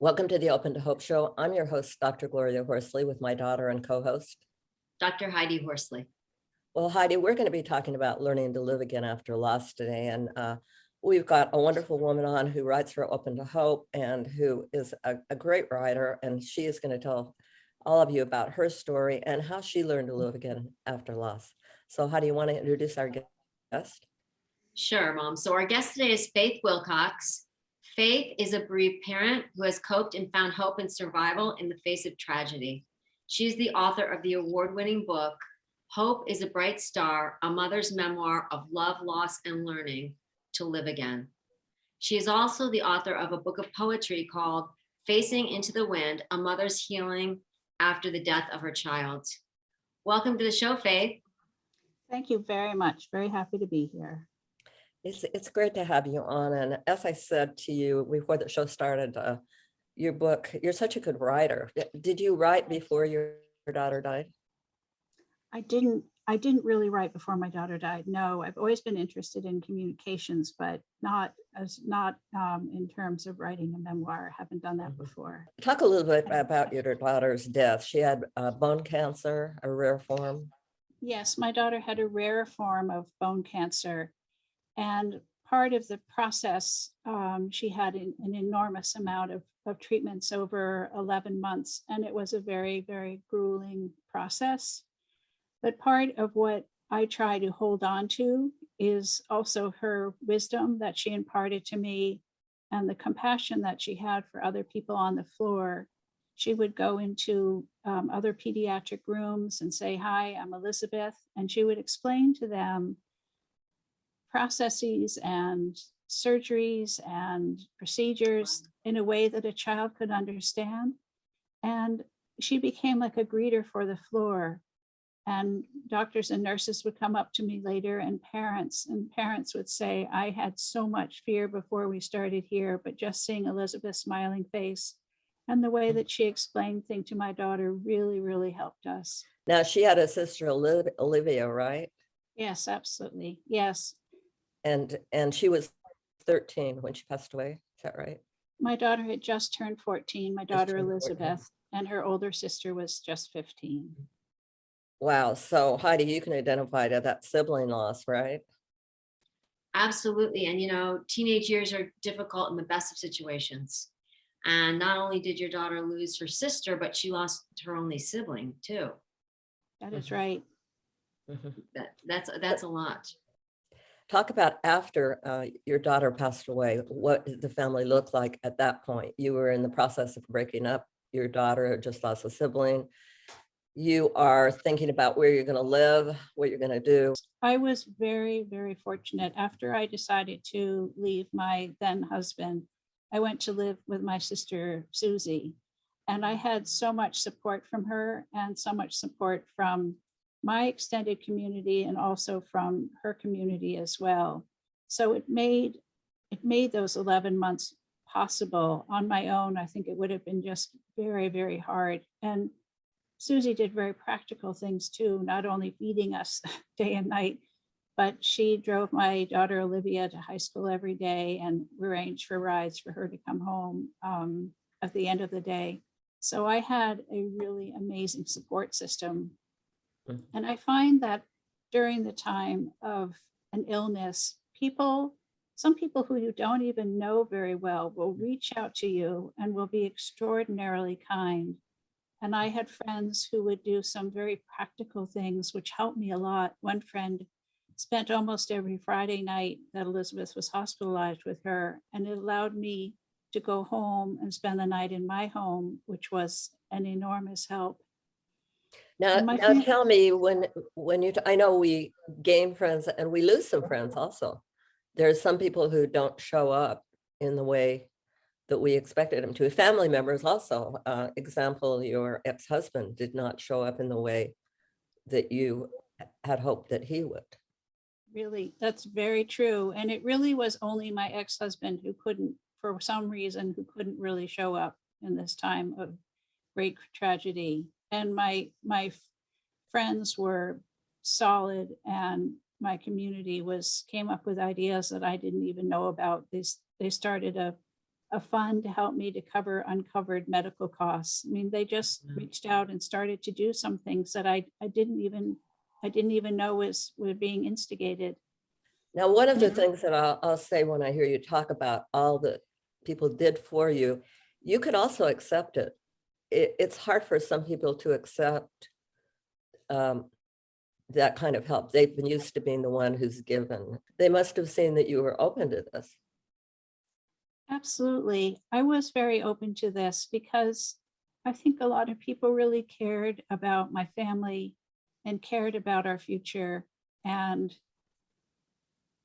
Welcome to the Open to Hope Show. I'm your host, Dr. Gloria Horsley, with my daughter and co host, Dr. Heidi Horsley. Well, Heidi, we're going to be talking about learning to live again after loss today. And uh, we've got a wonderful woman on who writes for Open to Hope and who is a, a great writer. And she is going to tell all of you about her story and how she learned to live again after loss. So, how do you want to introduce our guest? Sure, Mom. So, our guest today is Faith Wilcox. Faith is a bereaved parent who has coped and found hope and survival in the face of tragedy. She is the author of the award winning book, Hope is a Bright Star A Mother's Memoir of Love, Loss, and Learning to Live Again. She is also the author of a book of poetry called Facing into the Wind A Mother's Healing After the Death of Her Child. Welcome to the show, Faith. Thank you very much. Very happy to be here. It's it's great to have you on. And as I said to you before the show started, uh, your book, you're such a good writer. Did you write before your, daughter died? I didn't I didn't really write before my daughter died. No, I've always been interested in communications, but not as not um, in terms of writing a memoir. I haven't done that Mhm. before. Talk a little bit about your daughter's death. She had uh, bone cancer, a rare form. Yes, my daughter had a rare form of bone cancer, and part of the process, um, she had an, an enormous amount of, of treatments over 11 months, and it was a very, very grueling process. But part of what I try to hold on to is also her wisdom that she imparted to me and the compassion that she had for other people on the floor. She would go into um, other pediatric rooms and say, Hi, I'm Elizabeth. And she would explain to them processes and surgeries and procedures in a way that a child could understand. And she became like a greeter for the floor. And doctors and nurses would come up to me later, and parents and parents would say, I had so much fear before we started here, but just seeing Elizabeth's smiling face and the way that she explained things to my daughter really, really helped us. Now she had a sister, Oliv- Olivia, right? Yes, absolutely. Yes. And and she was 13 when she passed away. Is that right? My daughter had just turned 14, my daughter turned 14. Elizabeth, and her older sister was just 15. Wow. So Heidi, you can identify to that sibling loss, right? Absolutely. And, you know, teenage years are difficult in the best of situations. And not only did your daughter lose her sister, but she lost her only sibling too. That is right. Mhm. That that's that's a lot. Talk about after uh, your daughter passed away. What did the family look like at that point? You were in the process of breaking up. Your daughter just lost a sibling. You are thinking about where you're going to live, what you're going to do. I was very, very fortunate. After I decided to leave my then husband, I went to live with my sister Susie. And I had so much support from her and so much support from my extended community and also from her community as well. So it made it made those 11 months possible on my own. I think it would have been just very, very hard. And Susie did very practical things too, not only feeding us day and night, but she drove my daughter Olivia to high school every day and arranged for rides for her to come home um, at the end of the day. So I had a really amazing support system. Mhm. And I find that during the time of an illness, people, some people who you don't even know very well will reach out to you and will be extraordinarily kind. And I had friends who would do some very practical things, which helped me a lot. One friend spent almost every Friday night that Elizabeth was hospitalized with her, and it allowed me to go home and spend the night in my home, which was an enormous help. Now, now tell me when when you. t- I know we gain friends and we lose some friends also. There's some people who don't show up in the way that we expected them to. Family members also, uh, example, your ex-husband did not show up in the way that you had hoped that he would. Really, that's very true. And it really was only my ex-husband who couldn't, for some reason, who couldn't really show up in this time of great tragedy. And my, my friends were solid and my community was, came up with ideas that I didn't even know about. They, they started a, a fund to help me to cover uncovered medical costs. I mean, they just Yeah. reached out and started to do some things that I, I didn't even, I didn't even know was, were being instigated. Now, one of the Mhm. things that I'll, I'll say when I hear you talk about all that people did for you, you could also accept it. It, it's hard for some people to accept um, that kind of help. They've been used to being the one who's given. They must have seen that you were open to this. Absolutely. I was very open to this because I think a lot of people really cared about my family and cared about our future. And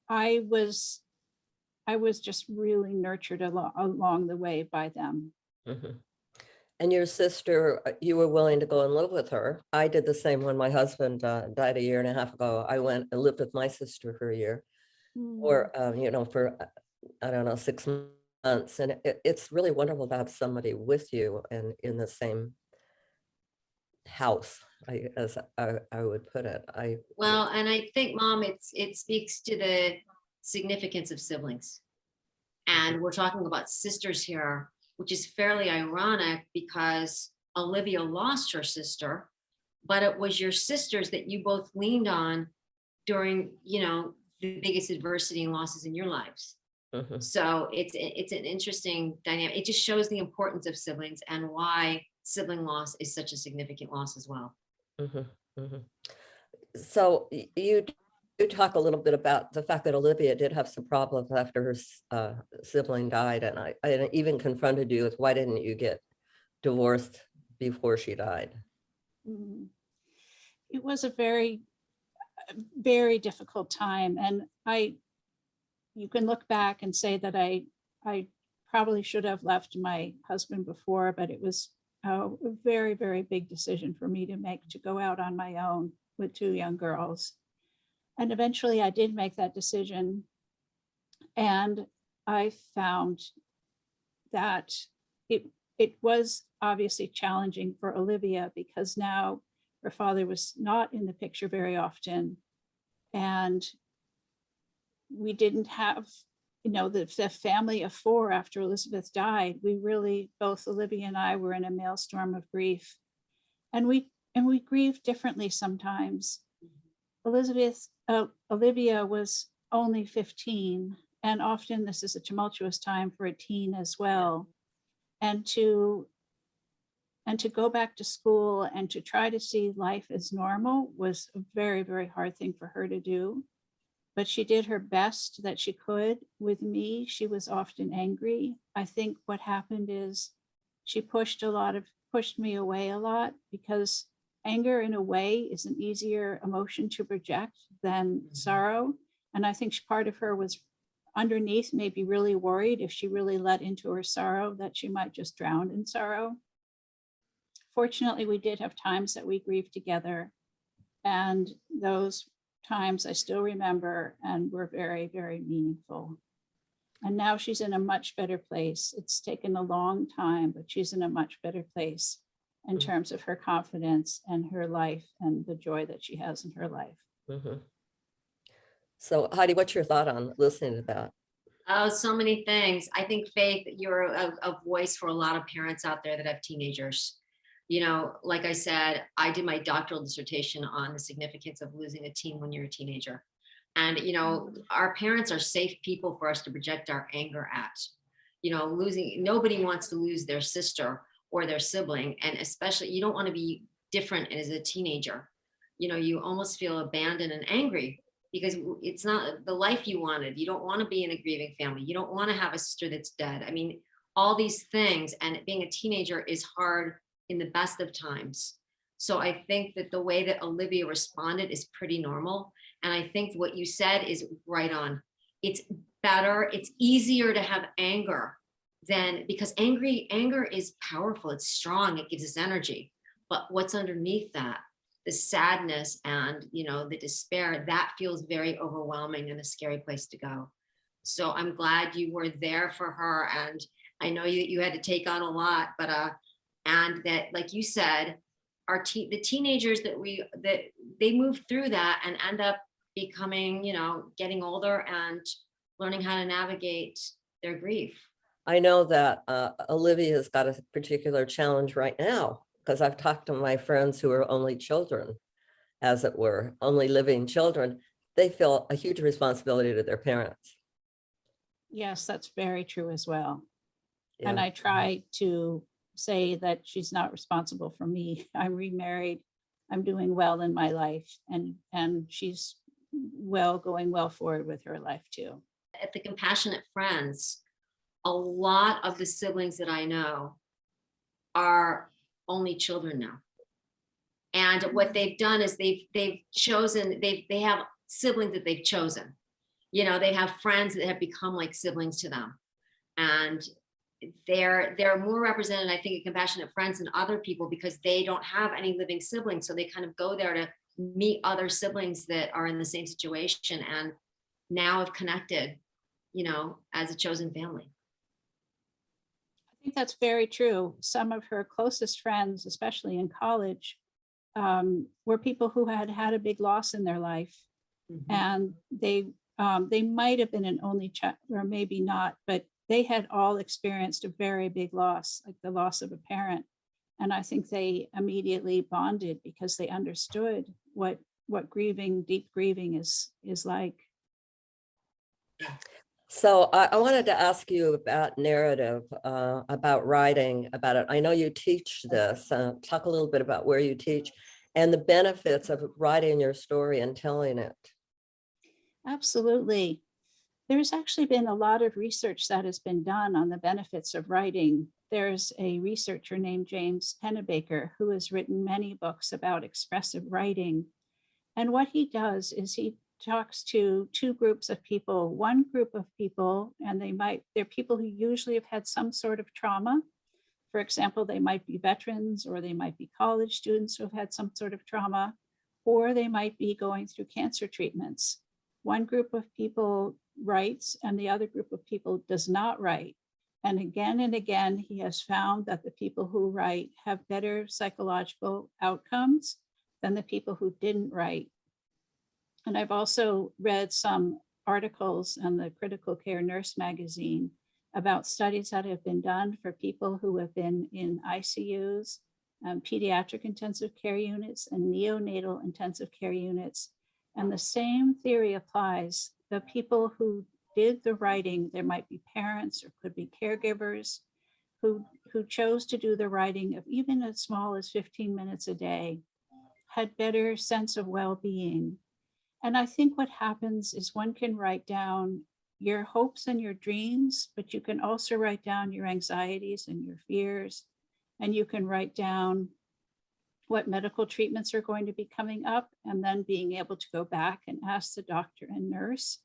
I was, I was just really nurtured along, along the way by them. Mhm. And your sister, uh, you were willing to go and live with her. I did the same when my husband uh, died a year and a half ago. I went and lived with my sister for a year. or, um, you know, for, uh, I don't know, six months. And it, it's really wonderful to have somebody with you and in the same house, I, as I, I would put it. I, Well, and I think, mom, it's, it speaks to the significance of siblings. And we're talking about sisters here, which is fairly ironic because Olivia lost her sister, but it was your sisters that you both leaned on during, you know, the biggest adversity and losses in your lives. Mhm, So it's, it's an interesting dynamic. It just shows the importance of siblings and why sibling loss is such a significant loss as well. mhm, mhm. So you, d- you talk a little bit about the fact that Olivia did have some problems after her uh, sibling died. And I, I even confronted you with, why didn't you get divorced before she died? Mm. It was a very, very difficult time and I, you can look back and say that I, I probably should have left my husband before, but it was a very, very big decision for me to make, to go out on my own with two young girls. And eventually I did make that decision. And I found that it, it was obviously challenging for Olivia because now her father was not in the picture very often. And we didn't have, you know, the, the family of four after Elizabeth died. We really, both Olivia and I were in a maelstrom of grief. And we, and we grieve differently sometimes. Elizabeth, uh, Olivia was only 15, and often this is a tumultuous time for a teen as well. And to and to go back to school and to try to see life as normal was a very, very hard thing for her to do. But she did her best that she could. With me, she was often angry. I think what happened is she pushed a lot of, pushed me away a lot because anger in a way is an easier emotion to project than Mhm. sorrow. And I think part of her was underneath, maybe really worried if she really let into her sorrow that she might just drown in sorrow fortunately, we did have times that we grieved together. And those times I still remember and were very, very meaningful. And now she's in a much better place. It's taken a long time, but she's in a much better place in Mhm. terms of her confidence and her life and the joy that she has in her life. Mhm. So Heidi, what's your thought on listening to that? Oh, so many things. I think Faith, you're a, a voice for a lot of parents out there that have teenagers. You know, like I said, I did my doctoral dissertation on the significance of losing a teen when you're a teenager. And, you know, our parents are safe people for us to project our anger at. You know, losing, nobody wants to lose their sister or their sibling. And especially, you don't want to be different as a teenager. You know, you almost feel abandoned and angry because it's not the life you wanted. You don't want to be in a grieving family. You don't want to have a sister that's dead. I mean, all these things, and being a teenager is hard in the best of times. So I think that the way that Olivia responded is pretty normal. And I think what you said is right on. It's better, it's easier to have anger then because angry anger is powerful, it's strong, it gives us energy. But what's underneath that, the sadness and you know the despair, that feels very overwhelming and a scary place to go. So I'm glad you were there for her, and I know you you had to take on a lot, but uh, and that like you said, our teen the teenagers that we that they move through that and end up becoming you know getting older and learning how to navigate their grief. I know that uh, Olivia's got a particular challenge right now because I've talked to my friends who are only children, as it were, only living children. They feel a huge responsibility to their parents. Yes, that's very true as well. And I try to say that she's not responsible for me. I'm remarried. I'm doing well in my life and, and she's well, going well forward with her life too. At the Compassionate Friends, a lot of the siblings that I know are only children now. And what mm. they've done is they've they've chosen they've they have siblings that they've chosen. You know, they have friends that have become like siblings to them. And they're they're more represented, I think, in compassionate friends than other people because they don't have any living siblings. So they kind of go there to meet other siblings that are in the same situation and now have connected, you know, as a chosen family. Think that's very true. Some of her closest friends, especially in college, um, were people who had had a big loss in their life. And they, um, they might have been an only child, or maybe not, but they had all experienced a very big loss, like the loss of a parent. And I think they immediately bonded because they understood what, what grieving, deep grieving is, is like. So I, I wanted to ask you about narrative, uh, about writing about it. I know you teach this. Uh, talk a little bit about where you teach and the benefits of writing your story and telling it. Absolutely. There's actually been a lot of research that has been done on the benefits of writing. There's a researcher named James Pennebaker who has written many books about expressive writing. And what he does is he talks to two groups of people. One group of people, and they might, they're people who usually have had some sort of trauma. For example, they might be veterans or they might be college students who have had some sort of trauma, or they might be going through cancer treatments one group of people writes and the other group of people does not write. And again and again, he has found that the people who write have better psychological outcomes than the people who didn't write. And I've also read some articles in the Critical Care Nurse magazine about studies that have been done for people who have been in ICUs, um, pediatric intensive care units, and neonatal intensive care units and the same theory applies. The people who did the writing, there might be parents or could be caregivers who, who chose to do the writing of even as small as 15 minutes a day, had better sense of well-being. And I think what happens is one can write down your hopes and your dreams, but you can also write down your anxieties and your fears. And you can write down what medical treatments are going to be coming up, and then being able to go back and ask the doctor and nurse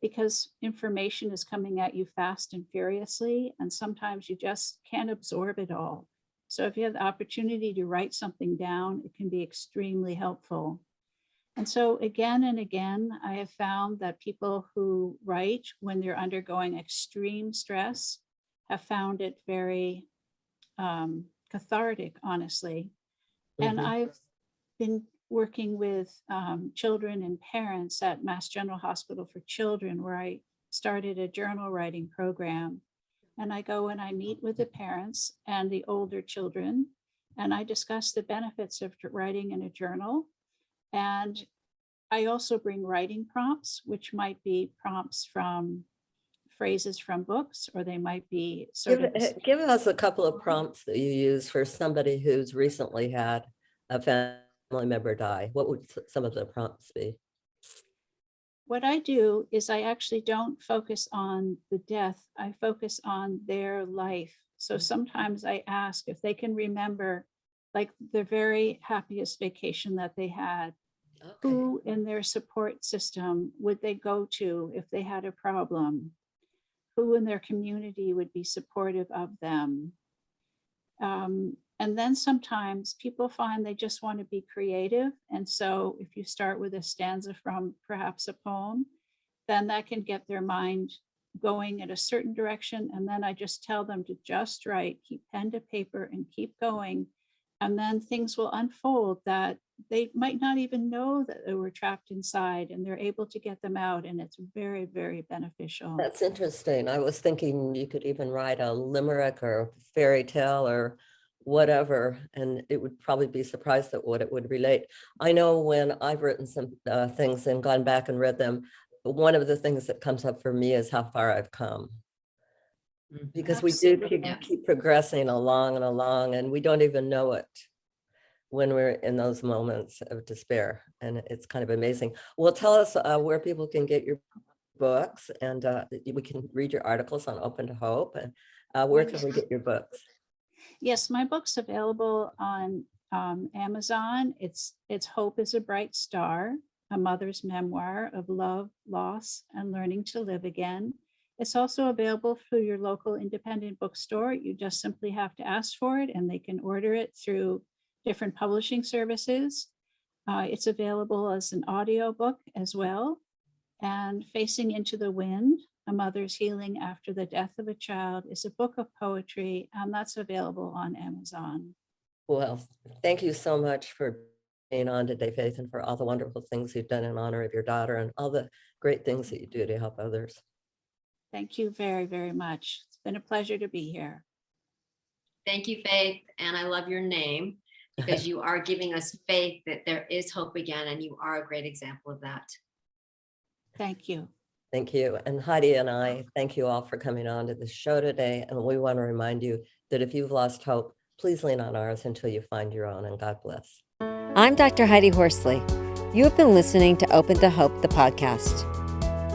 because information is coming at you fast and furiously, and sometimes you just can't absorb it all. So if you have the opportunity to write something down, it can be extremely helpful. And so again and again, I have found that people who write when they're undergoing extreme stress have found it very um, cathartic, honestly. And Mhm. I've been working with um, children and parents at Mass General Hospital for Children, where I started a journal writing program. And I go and I meet with the parents and the older children, and I discuss the benefits of writing in a journal. And I also bring writing prompts, which might be prompts from phrases from books, or they might be sort Give, of. eh, give us a couple of prompts that you use for somebody who's recently had a family member die. What would some of the prompts be? What I do is I actually don't focus on the death. I focus on their life. So Mhm. sometimes I ask if they can remember like the very happiest vacation that they had. Okay. Who in their support system would they go to if they had a problem? who in their community would be supportive of them. Um, and then sometimes people find they just want to be creative. And so if you start with a stanza from perhaps a poem, then that can get their mind going in a certain direction. And then I just tell them to just write, keep pen to paper and keep going. And then things will unfold that they might not even know that they were trapped inside and they're able to get them out. And it's very, very beneficial. That's interesting. I was thinking you could even write a limerick or fairy tale or whatever, and it would probably be surprised at what it would relate. I know when I've written some uh, things and gone back and read them, one of the things that comes up for me is how far I've come. Mhm. Because we do keep, keep progressing along and along, and we don't even know it when we're in those moments of despair. And it's kind of amazing. Well, tell us uh, where people can get your books and uh, we can read your articles on Open to Hope. And uh, where can we get your books? Yes, my book's available on um, Amazon. It's it's Hope is a Bright Star, a mother's memoir of love, loss, and learning to live again. It's also available through your local independent bookstore. You just simply have to ask for it and they can order it through different publishing services. Uh, it's available as an audio book as well. And Facing into the Wind, A Mother's Healing After the Death of a Child is a book of poetry, and that's available on Amazon. Well, thank you so much for being on today, Faith, and for all the wonderful things you've done in honor of your daughter and all the great things that you do to help others. Thank you very, very much. It's been a pleasure to be here. Thank you, Faith. And I love your name because you are giving us faith that there is hope again, and you are a great example of that. Thank you. Thank you. And Heidi and I, thank you all for coming on to the show today. And we want to remind you that if you've lost hope, please lean on ours until you find your own and God bless. I'm Dr. Heidi Horsley. You have been listening to Open to Hope, the podcast.